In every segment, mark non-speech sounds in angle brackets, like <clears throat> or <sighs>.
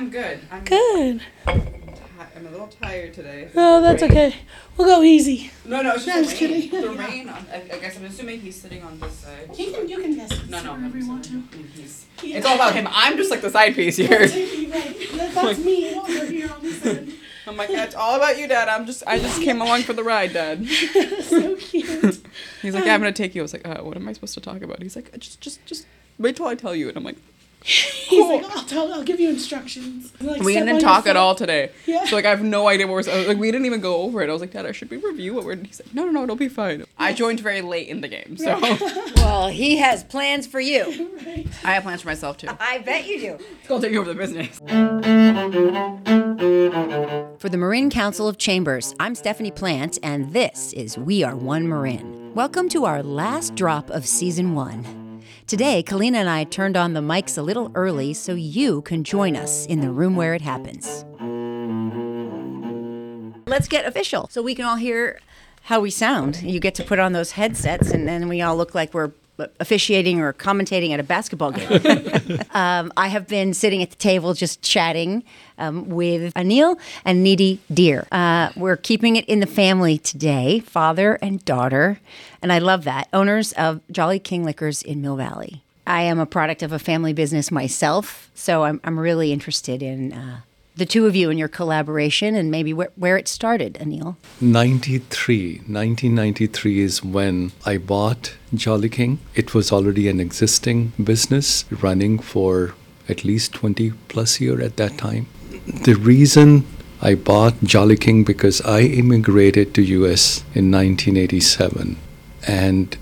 I'm good. I'm Good. ti- I'm a little tired today. Oh, that's okay. We'll go easy. No, no, it's No, I'm just just rain. kidding. The Yeah. rain. On, I, I guess I'm assuming he's sitting on this side. You can, you can guess. No, no, wherever you want to. He's, Yeah. It's all about him. I'm just like the side piece here. Right. That's me. Over here on this side. <laughs> I'm like, it's all about you, Dad. I'm just, I just came along for the ride, Dad. <laughs> so cute. <laughs> He's like, yeah, I'm gonna take you. I was like, uh, what am I supposed to talk about? He's like, just, just, just wait till I tell you. And I'm like, He's oh like, I'll tell. I'll give you instructions. Like, we didn't talk at all today. Yeah. So like, I have no idea what we're. Uh, like, we didn't even go over it. I was like, Dad, I should we review what we're? He's like, no, no, no, it'll be fine. I joined very late in the game, so <laughs> Well, he has plans for you. <laughs> Right. I have plans for myself too. I bet you do. It's gonna take over the business. For the Marin Council of Chambers, I'm Stephanie Plant, and this is We Are One Marin. Welcome to our last drop of season one. Today, Kalina and I turned on the mics a little early so you can join us in the room where it happens. Let's get official so we can all hear how we sound. You get to put on those headsets, and then we all look like we're officiating or commentating at a basketball game. <laughs> Um, I have been sitting at the table just chatting um, with Anil and Nidhi Dhir. Uh, we're keeping it in the family today, father and daughter, and I love that. Owners of Jolly King Liquors in Mill Valley. I am a product of a family business myself, so I'm, I'm really interested in uh, the two of you and your collaboration and maybe where, where it started, Anil. 93, 1993 is when I bought Jolly King. It was already an existing business running for at least 20 plus year at that time. The reason I bought Jolly King because I immigrated to US in 1987 and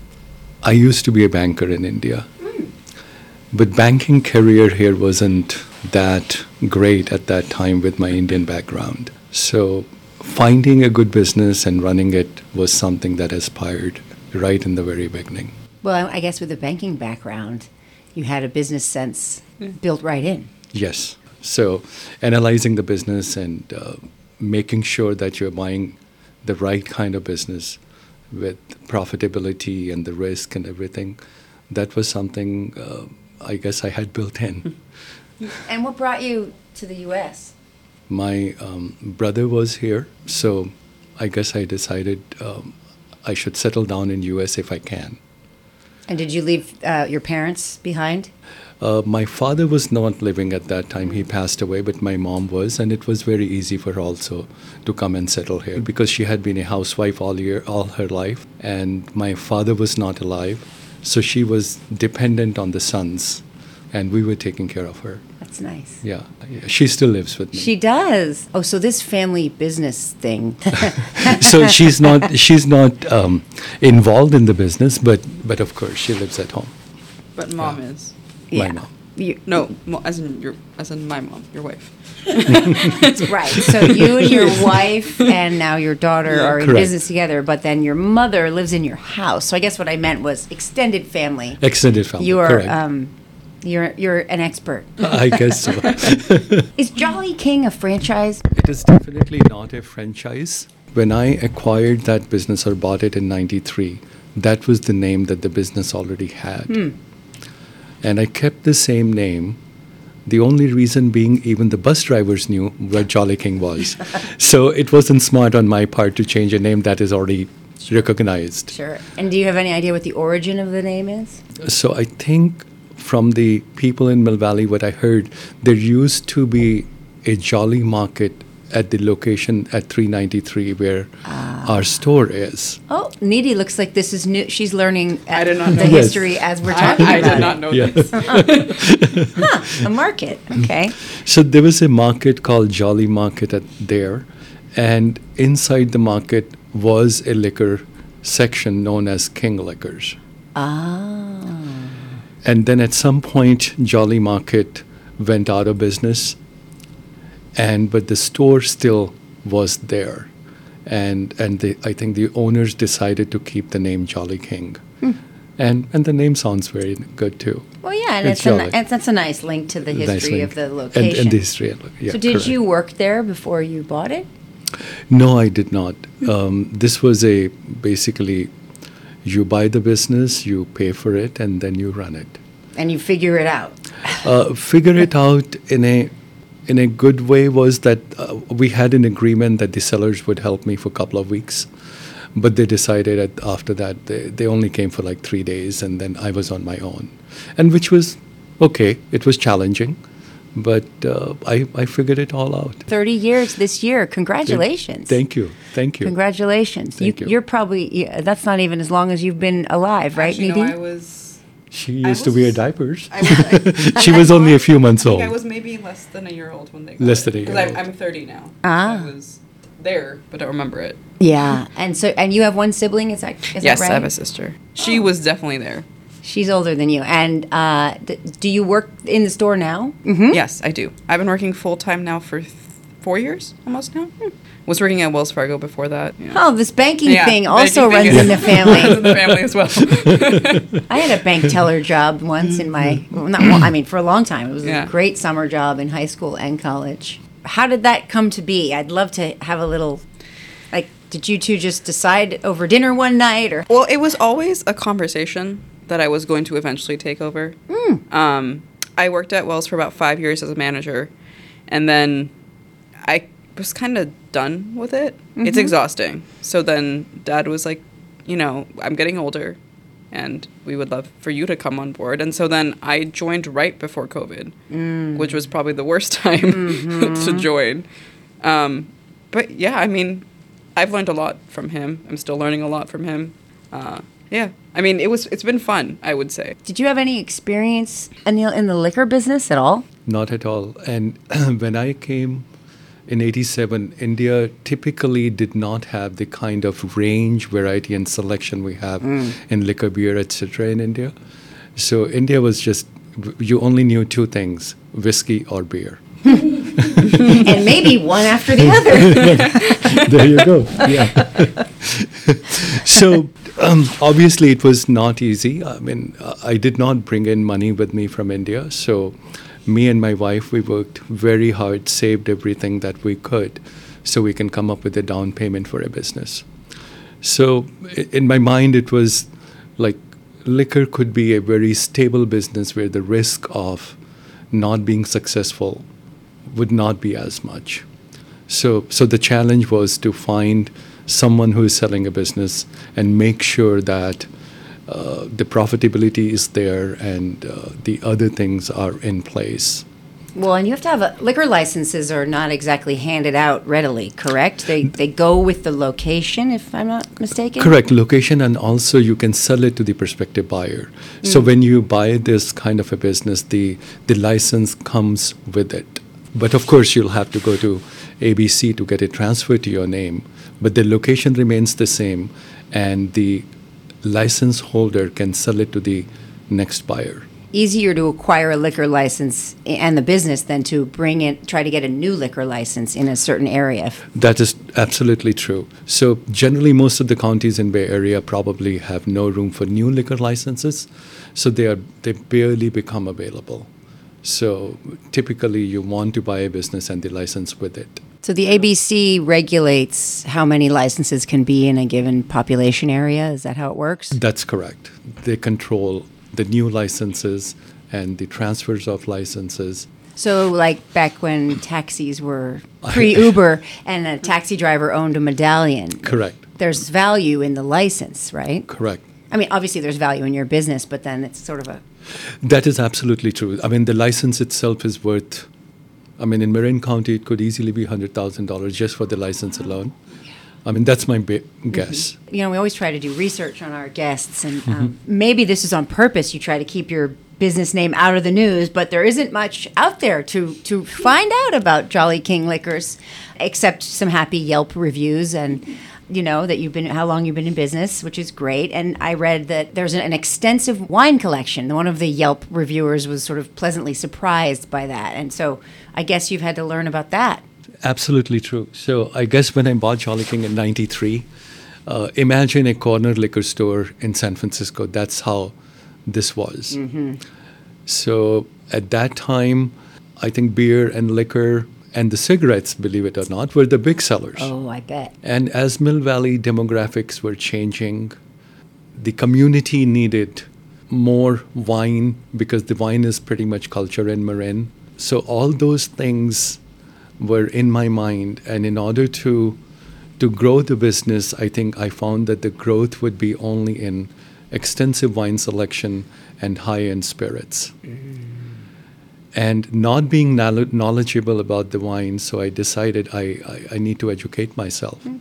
I used to be a banker in India. Hmm. But banking career here wasn't that great at that time with my Indian background. So finding a good business and running it was something that aspired right in the very beginning. Well, I guess with a banking background, you had a business sense built right in. Yes. So analyzing the business and uh, making sure that you're buying the right kind of business with profitability and the risk and everything, that was something uh, I guess I had built in. <laughs> <laughs> And what brought you to the U.S.? my um, brother was here, so I guess I decided um, I should settle down in U.S. if I can. And did you leave uh, your parents behind? Uh, my father was not living at that time; he passed away. But my mom was, and it was very easy for her also to come and settle here because she had been a housewife all year, all her life, and my father was not alive, so she was dependent on the sons, and we were taking care of her. That's nice. Yeah, yeah. she still lives with me. She does. Oh, so this family business thing. <laughs> so she's not she's not um, involved in the business, but but of course she lives at home. But mom is. My yeah. mom. You, No, mo- as in your, as in my mom, your wife. That's <laughs> right. So you and your <laughs> wife and now your daughter Yeah. are in Correct. business together, but then your mother lives in your house. So I guess what I meant was extended family. Extended family. You are correct. um, you're you're an expert. I guess so. <laughs> Is Jolly King a franchise? it is definitely not a franchise. When I acquired that business or bought it in '93, that was the name that the business already had, hmm. and I kept the same name. The only reason being, even the bus drivers knew where Jolly King was. <laughs> so it wasn't smart on my part to change a name that is already recognized. Sure. And do you have any idea what the origin of the name is? So I think from the people in Mill Valley, what I heard, there used to be a jolly market at the location at 393 where our store is. Oh, Nidhi looks like this is new. She's learning I did not know the this. history as we're I, talking I about did it. not know Yeah. this. <laughs> A market. Okay. So there was a market called Jolly Market at there, and inside the market was a liquor section known as King Liquors. Ah. And then at some point, Jolly Market went out of business, and but the store still was there, and and the, I think the owners decided to keep the name Jolly King, and and the name sounds very good too. Well, yeah, and It's it's, a, that's a nice link to the history link. of the And- location. and, the history. Yeah, so, did correct. you work there before you bought it? No, I did not. Um, this was a basically, you buy the business, you pay for it, and then you run it. And you figure it out. Uh, figure it out in a in a good way was that uh, we had an agreement that the sellers would help me for a couple of weeks. But they decided that after that, they, they only came for like three days, and then I was on my own. And which was okay, it was challenging, but uh, I, I figured it all out. 30 years this year. Congratulations. Thank you. Thank you. Congratulations. Thank you. You're probably, yeah, that's not even as long as you've been alive, right, Actually, no, I was. She I used to wear diapers. I was I, <laughs> she was only a few months I old. think I was maybe less than a year old when they. Got Less it, than a 'cause year I, old. I'm 30 now. Ah. I was there, but don't remember it. yeah. And so, and you have one sibling, is that, is yes, that right? I have a sister. She was definitely there. She's older than you. And uh, d- do you work in the store now? Mm-hmm. Yes, I do. I've been working full time now for th- four years, almost now. Was working at Wells Fargo before that. yeah. Oh, this banking Yeah, thing also thing runs is- in the <laughs> runs family. in the family as well. <laughs> I had a bank teller job once in my, well, not, well, I mean, for a long time. It was Yeah. a great summer job in high school and college. How did that come to be? I'd love to have a little, like, did you two just decide over dinner one night or? Well, it was always a conversation that I was going to eventually take over. Um, I worked at Wells for about five years as a manager, and then I was kind of done with it. It's exhausting. So then Dad was like, you know, I'm getting older, and we would love for you to come on board. And so then I joined right before COVID, which was probably the worst <laughs> time to join. Um, but yeah, I mean, I've learned a lot from him. I'm still learning a lot from him. Uh, yeah, I mean, it was it's been fun. I would say. Did you have any experience, Anil, in the liquor business at all? Not at all. And <clears throat> when I came in 87, India typically did not have the kind of range, variety, and selection we have mm. in liquor, beer, etc. in India. So India was just, you only knew two things whiskey or beer. <laughs> and maybe one after the other. <laughs> there you go. Yeah. <laughs> so um, obviously it was not easy. I mean, I did not bring in money with me from India. So me and my wife, we worked very hard, saved everything that we could, so we can come up with a down payment for a business. So in my mind, it was like liquor could be a very stable business where the risk of not being successful would not be as much. So, so the challenge was to find someone who is selling a business and make sure that uh, the profitability is there and uh, the other things are in place. well, and you have to have a, liquor licenses are not exactly handed out readily, correct? They they go with the location, if I'm not mistaken. Correct location, and also you can sell it to the prospective buyer. So when you buy this kind of a business, the the license comes with it. But of course, you'll have to go to ABC to get it transferred to your name. But the location remains the same, and the license holder can sell it to the next buyer. Easier to acquire a liquor license and the business than to bring in, try to get a new liquor license in a certain area. That is absolutely true. So generally, most of the counties in Bay Area probably have no room for new liquor licenses, so they are they barely become available. So typically, you want to buy a business and the license with it. So the ABC regulates how many licenses can be in a given population area. Is that how it works? That's correct. They control the new licenses and the transfers of licenses. So, like back when taxis were <laughs> pre Uber and a taxi driver owned a medallion, Correct. there's value in the license, right? Correct. I mean, obviously, there's value in your business, but then it's sort of a. That is absolutely true. I mean, the license itself is worth. I mean, in Marin County, it could easily be hundred thousand dollars just for the license alone. I mean, that's my ba- guess. You know, we always try to do research on our guests, and um, maybe this is on purpose. You try to keep your business name out of the news, but there isn't much out there to to find out about Jolly King Liquors, except some happy Yelp reviews and. You know that you've been how long you've been in business, which is great. And I read that there's an, extensive wine collection. One of the Yelp reviewers was sort of pleasantly surprised by that, and so I guess you've had to learn about that. Absolutely true. So I guess when I bought Jolly King in '93, uh, imagine a corner liquor store in San Francisco. That's how this was. So at that time, I think beer and liquor and the cigarettes, believe it or not, were the big sellers. Oh, I bet. And as Mill Valley demographics were changing, the community needed more wine because the wine is pretty much culture in Marin. So all those things were in my mind, and in order to to grow the business, I think I found that the growth would be only in extensive wine selection and high-end spirits. Mm-hmm. And not being knowledgeable about the wine, so I decided I, I, I need to educate myself. Mm.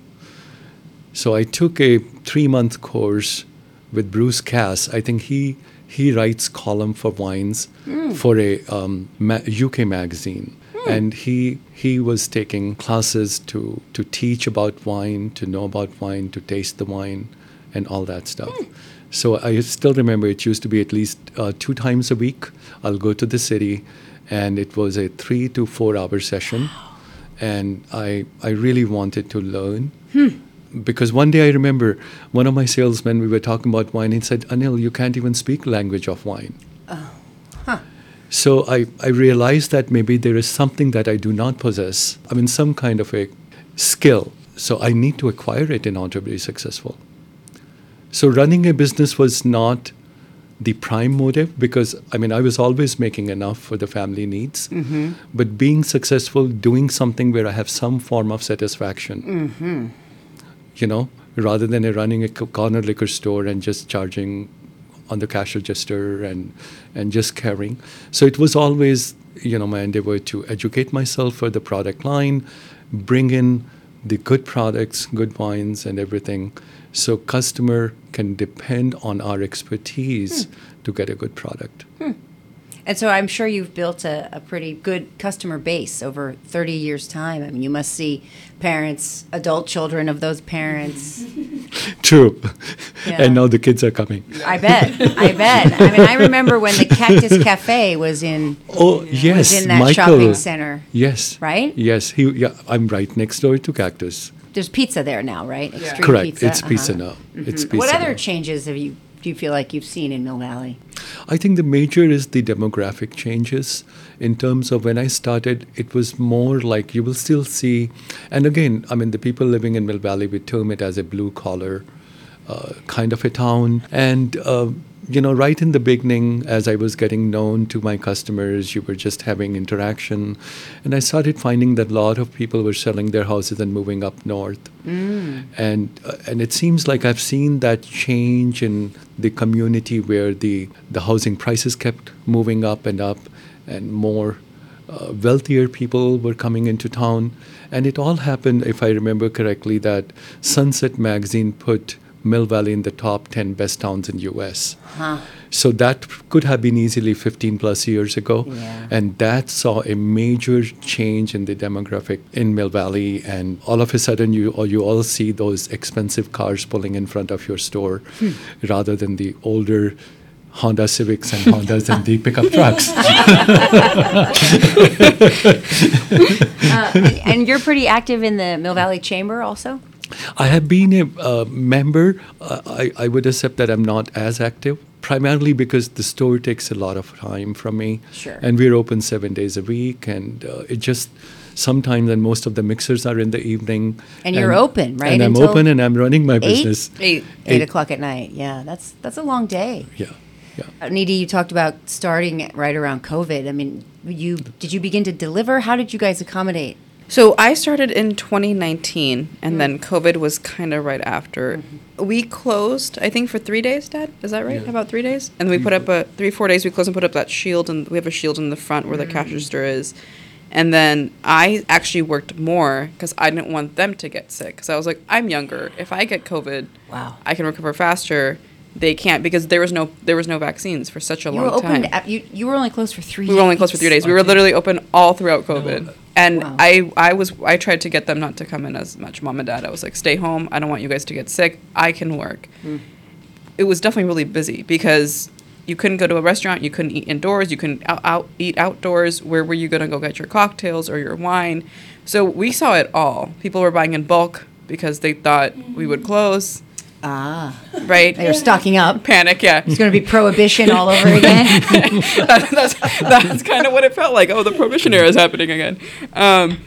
So I took a three-month course with Bruce Cass. I think he he writes column for wines mm. for a um, ma- UK magazine, mm. and he he was taking classes to to teach about wine, to know about wine, to taste the wine, and all that stuff. So I still remember it used to be at least uh, two times a week. I'll go to the city, and it was a three to four hour session, and I I really wanted to learn because one day I remember one of my salesmen, we were talking about wine, and he said, Anil, you can't even speak language of wine. So I, I realized that maybe there is something that I do not possess. I mean, some kind of a skill. So I need to acquire it in order to be successful. So running a business was not the prime motive because I mean I was always making enough for the family needs, mm-hmm. but being successful, doing something where I have some form of satisfaction, mm-hmm. you know, rather than running a corner liquor store and just charging on the cash register and and just carrying. So it was always you know my endeavor to educate myself for the product line, bring in the good products, good wines, and everything, so customer can depend on our expertise hmm. to get a good product. Hmm. And so I'm sure you've built a, a pretty good customer base over 30 years' time. I mean, you must see parents, adult children of those parents. <laughs> True, Yeah. and now the kids are coming. I bet. I bet. I mean, I remember when the Cactus <laughs> Cafe was in Oh yes, was in that Michael. shopping center. Yes. Right? Yes. He. Yeah. I'm right next door to Cactus. There's pizza there now, right? Extreme Correct. Pizza. It's uh-huh. pizza now. It's pizza. What other now. changes have you do you feel like you've seen in Mill Valley? I think the major is the demographic changes. In terms of when I started, it was more like you will still see, and again, I mean, the people living in Mill Valley, we term it as a blue collar uh, kind of a town. And, uh, you know, right in the beginning, as I was getting known to my customers, you were just having interaction. And I started finding that a lot of people were selling their houses and moving up north. And, uh, and it seems like I've seen that change in the community where the, the housing prices kept moving up and up, and more uh, wealthier people were coming into town. And it all happened, if I remember correctly, that Sunset Magazine put Mill Valley in the top 10 best towns in US. Uh-huh. So that could have been easily 15 plus years ago. Yeah. And that saw a major change in the demographic in Mill Valley. And all of a sudden, you, you all see those expensive cars pulling in front of your store hmm. rather than the older Honda Civics and Hondas and the pickup <laughs> trucks. and, <laughs> uh, and you're pretty active in the Mill Valley Chamber also? I have been a uh, member. Uh, I, I would accept that I'm not as active, primarily because the store takes a lot of time from me. Sure. And we're open seven days a week, and uh, it just sometimes, and most of the mixers are in the evening. And you're open, right, And I'm open, and I'm running my eight? business. Eight. Eight, Eight. o'clock at night. Yeah, that's that's a long day. Yeah, yeah. Uh, Nidhi, you talked about starting right around COVID. I mean, you did you begin to deliver? How did you guys accommodate? So I started in 2019, and then mm. COVID was kind of right after. Mm-hmm. We closed, I think, for three days. Dad, is that right? Yeah. About three days, and we put up a mm-hmm. three, four days. We closed and put up that shield, and we have a shield in the front where the mm. cash register is. And then I actually worked more because I didn't want them to get sick. Because I was like, I'm younger. If I get COVID, Wow. I can recover faster. They can't because there was no there was no vaccines for such a You long were open. time. To, you you were only closed for three. We were only closed for three days. We were literally open all throughout COVID. And Wow. I, I was I tried to get them not to come in as much. Mom and dad, I was like, stay home. I don't want you guys to get sick. I can work. Hmm. It was definitely really busy because you couldn't go to a restaurant. You couldn't eat indoors. You couldn't out, out eat outdoors. Where were you gonna go get your cocktails or your wine? So we saw it all. People were buying in bulk because they thought we would close. Ah, Right? they were stocking up. Panic. Yeah. It's going to be prohibition all over <laughs> again. <laughs> that, that's that's kind of what it felt like. Oh, the prohibition era is happening again. Um,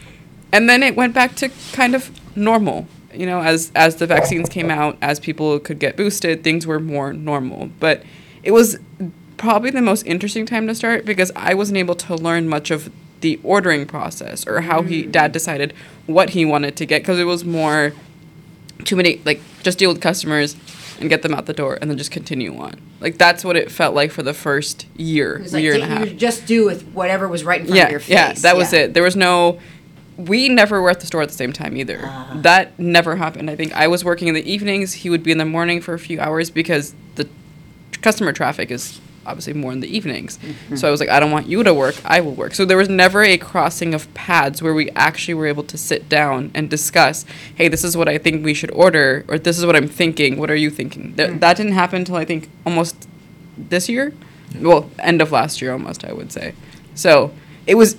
and then it went back to kind of normal. You know, as as the vaccines came out, as people could get boosted, things were more normal. But it was probably the most interesting time to start because I wasn't able to learn much of the ordering process or how he dad decided what he wanted to get because it was more too many like just deal with customers and get them out the door and then just continue on. Like that's what it felt like for the first year, It was like year and a half. would just do with whatever was right in front Yeah, of your face. yeah, that was Yeah. it. There was no. We never were at the store at the same time either. Ah. That never happened. I think I was working in the evenings. He would be in the morning for a few hours because the customer traffic is obviously more in the evenings. Mm-hmm. So I was like, I don't want you to work. I will work. So there was never a crossing of paths where we actually were able to sit down and discuss. Hey, this is what I think we should order, or this is what I'm thinking. What are you thinking? Th- Mm. That didn't happen until I think almost this year. Well, end of last year almost, I would say. So it was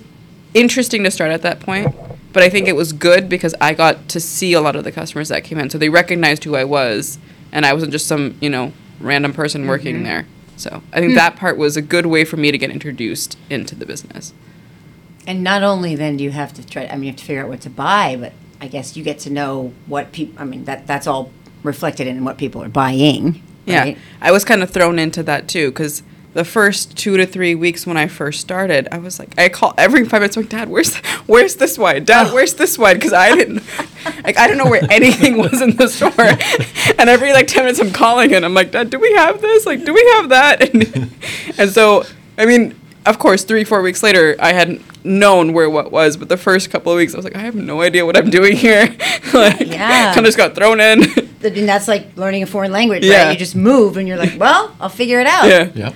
interesting to start at that point, but I think it was good because I got to see a lot of the customers that came in. So they recognized who I was, and I wasn't just some, you know, random person working there. So I think hmm. that part was a good way for me to get introduced into the business. And not only then do you have to try, I mean, you have to figure out what to buy, but I guess you get to know what people, I mean, that, that's all reflected in what people are buying. Yeah. I was kind of thrown into that too because the first two to three weeks when I first started, I was like, I call every five minutes, like, Dad, where's where's this wine? Dad, Oh. where's this wine? Because I didn't, like, I didn't know where <laughs> anything was in the store, and every like ten minutes I'm calling and I'm like, Dad, do we have this? Like, do we have that? And <laughs> and so, I mean, of course, three four weeks later, I hadn't known where what was, but the first couple of weeks, I was like, I have no idea what I'm doing here. <laughs> like, Yeah. kind of just got thrown in. And that's like learning a foreign language, Yeah. right? You just move and you're like, well, I'll figure it out. yeah. Yeah.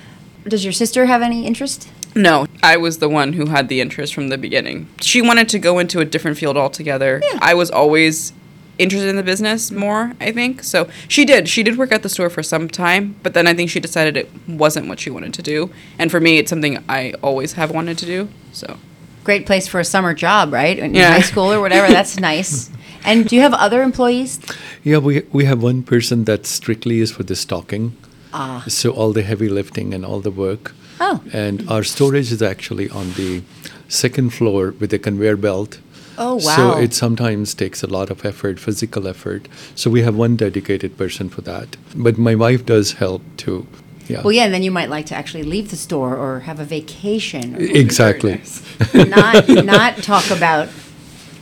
Does your sister have any interest? No, I was the one who had the interest from the beginning. She wanted to go into a different field altogether. Yeah. I was always interested in the business more, I think. So she did. She did work at the store for some time, but then I think she decided it wasn't what she wanted to do. And for me, it's something I always have wanted to do. So Great place for a summer job, right? In Yeah. high school or whatever. That's <laughs> nice. And do you have other employees? Yeah, we we have one person that strictly is for the stocking. Ah. So all the heavy lifting and all the work. Oh. And our storage is actually on the second floor with a conveyor belt. Oh, wow. So it sometimes takes a lot of effort, physical effort. So we have one dedicated person for that. But my wife does help too. Yeah. Well, yeah, and then you might like to actually leave the store or have a vacation. Or Exactly. <laughs> not not talk about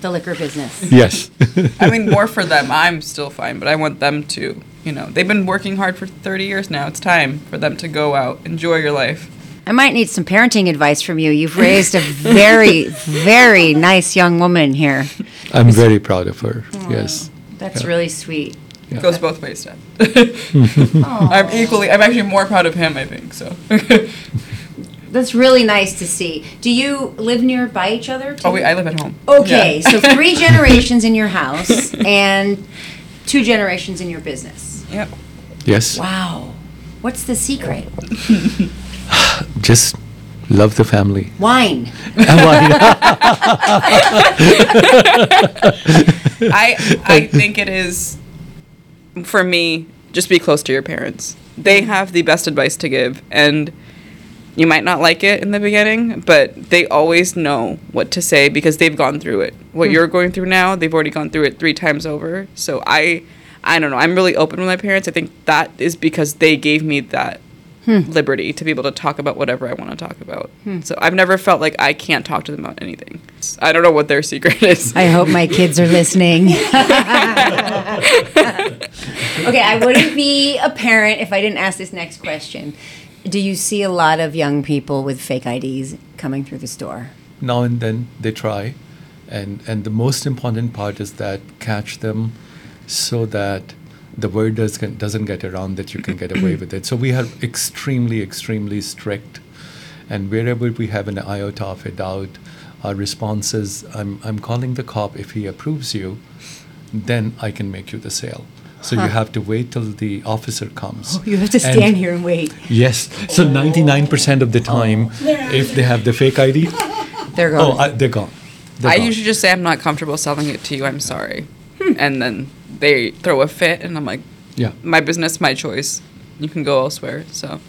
the liquor business. Yes. <laughs> I mean, more for them. I'm still fine, but I want them to, you know, they've been working hard for 30 years now. It's time for them to go out, enjoy your life. I might need some parenting advice from you. You've raised a very, very nice young woman here. <laughs> I'm very proud of her. Yes. That's Yeah. really sweet. Yeah. Goes both ways, Dad. <laughs> I'm equally, I'm actually more proud of him, I think, so. <laughs> That's really nice to see. Do you live nearby each other? oh, too? wait, I live at home. Okay, Yeah. so three generations in your house and two generations in your business. Yep. Yes. Wow. What's the secret? <sighs> Just love the family. <laughs> Wine. I I think it is for me just be close to your parents. They have the best advice to give and you might not like it in the beginning, but they always know what to say because they've gone through it. What hmm. you're going through now, they've already gone through it 3 times over. So I I don't know. I'm really open with my parents. I think that is because they gave me that hmm. liberty to be able to talk about whatever I want to talk about. Hmm. So I've never felt like I can't talk to them about anything. I don't know what their secret is. I hope my kids are listening. <laughs> okay, I wouldn't be a parent if I didn't ask this next question. Do you see a lot of young people with fake IDs coming through the store? now and then they try and and the most important part is that catch them so that the word does, doesn't get around that you can get away with it. So we are extremely extremely strict. And wherever we have an iota of a doubt our response is i'm, I'm calling the cop. If he approves you then i can make you the sale. So you have to wait till the officer comes. Oh, You have to And- stand here and wait. yes. So 99% of the oh. time if they have the fake id <laughs> They're gone. oh. I, they're gone. They're I gone. usually just say I'm not comfortable selling it to you. I'm sorry, hmm. and then they throw a fit, and I'm like, Yeah. my business, my choice. You can go elsewhere. So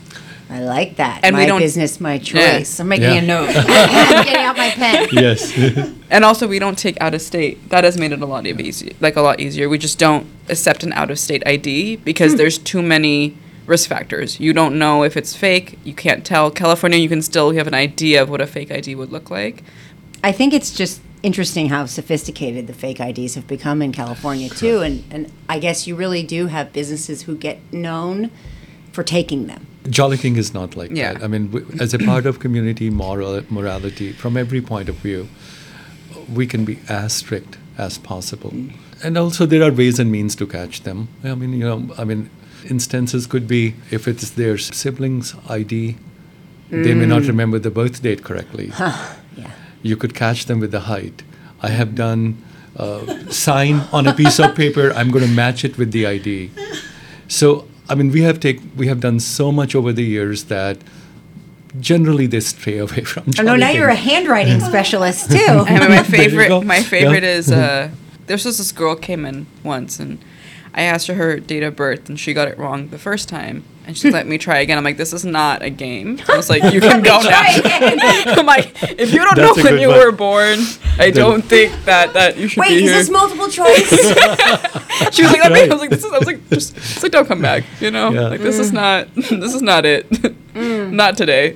I like that. And we my don't- business, my choice. I'm making Yeah. a note. <laughs> <laughs> I'm getting out my pen. Yes. <laughs> and also we don't take out of state. That has made it a lot of easy, like a lot easier. We just don't accept an out of state ID because hmm. there's too many risk factors. You don't know if it's fake. You can't tell. California, you can still have an idea of what a fake ID would look like. I think it's just interesting how sophisticated the fake IDs have become in California too, and and I guess you really do have businesses who get known for taking them. Jolly King is not like Yeah. that. I mean, w- as a part of community moral morality, from every point of view, we can be as strict as possible. Mm. And also, there are ways and means to catch them. I mean, you know, I mean, instances could be if it's their siblings' ID, they may not mm. remember the birth date correctly. Yeah. You could catch them with the height. I have done uh, sign on a piece of paper. I'm going to match it with the ID. So I mean, we have take we have done so much over the years that generally they stray <laughs> away from. Oh no, Jolly now you're a handwriting <laughs> specialist too. I mean, my There you go. favorite, my favorite Yeah. is uh, <laughs> there's just this girl came in once, and I asked her her date of birth, and she got it wrong the first time, and she let me try again. I'm like, this is not a game. I was like, you can <laughs> go now. <laughs> I'm like, if you don't That's know when you one. were born, I don't think that that you should Wait, be here. Wait, is this multiple choice? <laughs> she was like, that Right. I was like, this is. I was like, just, it's like, don't come back. You know, Yeah. like this is not, this is not it. Mm. not today.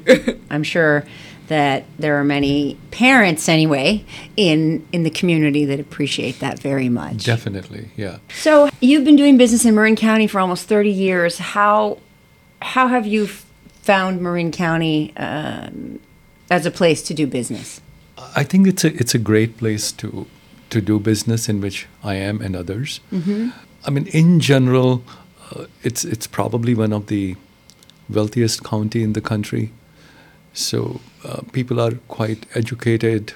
I'm sure that there are many parents anyway in in the community that appreciate that very much. Definitely, yeah. So you've been doing business in Marin County for almost 30 years. How how have you found Marin County um, as a place to do business? I think it's a it's a great place to to do business in which I am and others. I mean, in general, uh, it's it's probably one of the wealthiest county in the country. So uh, people are quite educated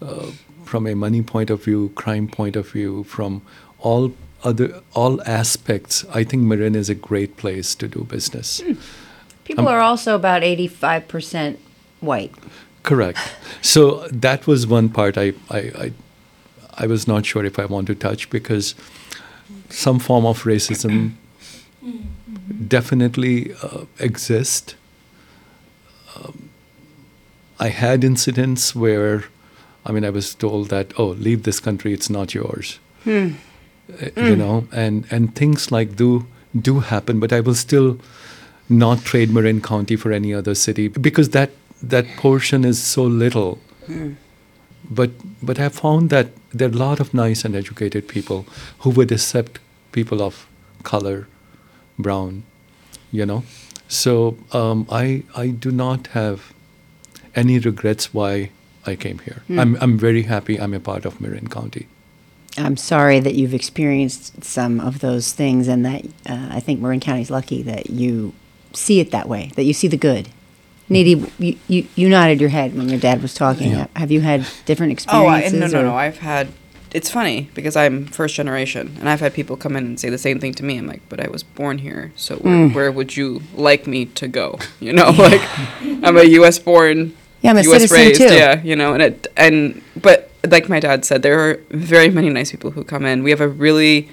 uh, from a money point of view, crime point of view, from all other all aspects. I think Marin is a great place to do business. People Um, are also about 85% white. Correct. So that was one part I, I, I, I was not sure if I want to touch because some form of racism definitely uh, exists. Um, I had incidents where, I mean, I was told that, oh, leave this country, it's not yours. Uh, You know, and, and things like do do happen, but I will still not trade Marin County for any other city because that that portion is so little. But but I found that there are a lot of nice and educated people who would accept people of color, brown, you know. So um, I I do not have any regrets why I came here. I'm I'm very happy I'm a part of Marin County. I'm sorry that you've experienced some of those things, and that uh, I think Marin County's lucky that you see it that way, that you see the good. Nidhi, you, you, you nodded your head when your dad was talking. Yeah. Have you had different experiences? Oh, I, experiences? no, no, no. I've had. It's funny because I'm first generation, and I've had people come in and say the same thing to me. I'm like, but I was born here, so where, Mm. where would you like me to go? <laughs> You know, like I'm a U.S. born, Yeah, I'm a U.S. raised, too. yeah. You know, and it and but like my dad said, there are very many nice people who come in. We have a really,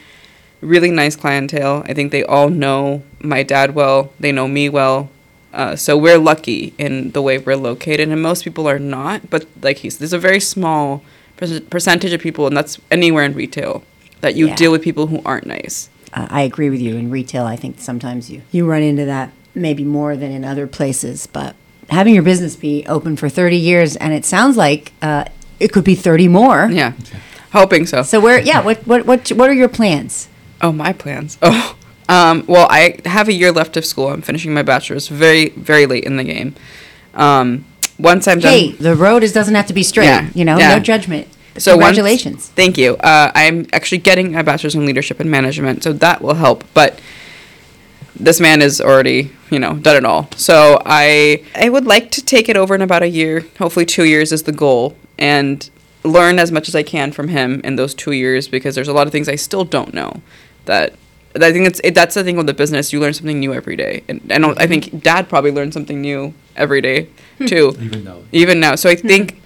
really nice clientele. I think they all know my dad well. They know me well. Uh, so we're lucky in the way we're located, and most people are not. But like he's, there's a very small perc- percentage of people, and that's anywhere in retail, that you Yeah. deal with people who aren't nice. uh, I agree with you. In retail, I think sometimes you, you run into that maybe more than in other places. But having your business be open for 30 years, and it sounds like uh, it could be 30 more. Yeah, hoping so. So where? Yeah. What? What? What? What are your plans? Oh, my plans. <laughs> Oh, um, well, I have a year left of school. I'm finishing my bachelor's very, very late in the game. Um, once I'm done Hey, the road is doesn't have to be straight. Yeah, You know, yeah. no judgment. So once- congratulations. thank you. Uh, I'm actually getting a bachelor's in leadership and management, so that will help. But this man is already, you know, done it all. So I I would like to take it over in about a year. Hopefully, two years is the goal, and learn as much as I can from him in those two years because there's a lot of things I still don't know. That I think it's it, that's the thing with the business. You learn something new every day, and I don't. I think Dad probably learned something new every day hmm. too Even now. even now. So I hmm. think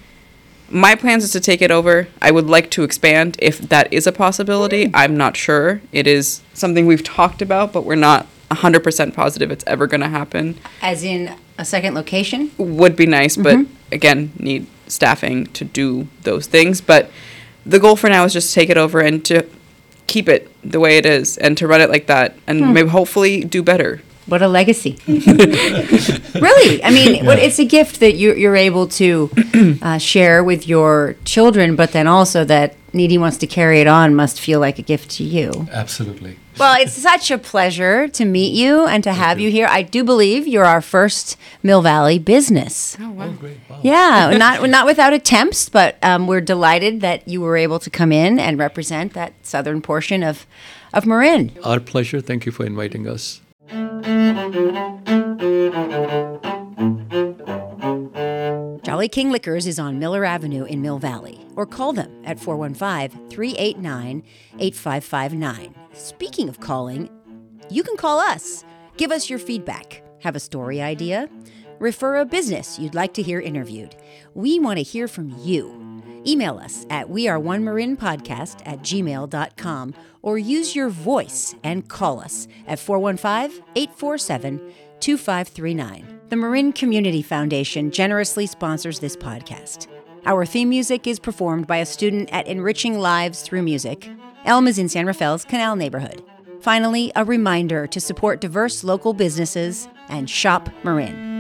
my plans is to take it over. I would like to expand if that is a possibility. Hmm. I'm not sure. It is something we've talked about, but we're not 100% positive it's ever going to happen. As in a second location. Would be nice, but again, need staffing to do those things. But the goal for now is just to take it over and to keep it the way it is and to run it like that and maybe hopefully do better What a legacy. <laughs> really, I mean, what, it's a gift that you, you're able to uh, share with your children, but then also that Nidhi wants to carry it on must feel like a gift to you. Absolutely. Well, it's such a pleasure to meet you and to have you here. I do believe you're our first Mill Valley business. Oh wow. Great. Wow. Yeah, <laughs> not not without attempts, but um, we're delighted that you were able to come in and represent that southern portion of of Marin. Our pleasure. Thank you for inviting us. Jolly King Liquors is on Miller Avenue in Mill Valley, or call them at 415 389 8559. Speaking of calling, you can call us. Give us your feedback. Have a story idea? Refer a business you'd like to hear interviewed. We want to hear from you. Email us at weareonemarinpodcast at gmail.com or use your voice and call us at 415 847 2539. The Marin Community Foundation generously sponsors this podcast. Our theme music is performed by a student at Enriching Lives Through Music. Elm is in San Rafael's Canal neighborhood. Finally, a reminder to support diverse local businesses and shop Marin.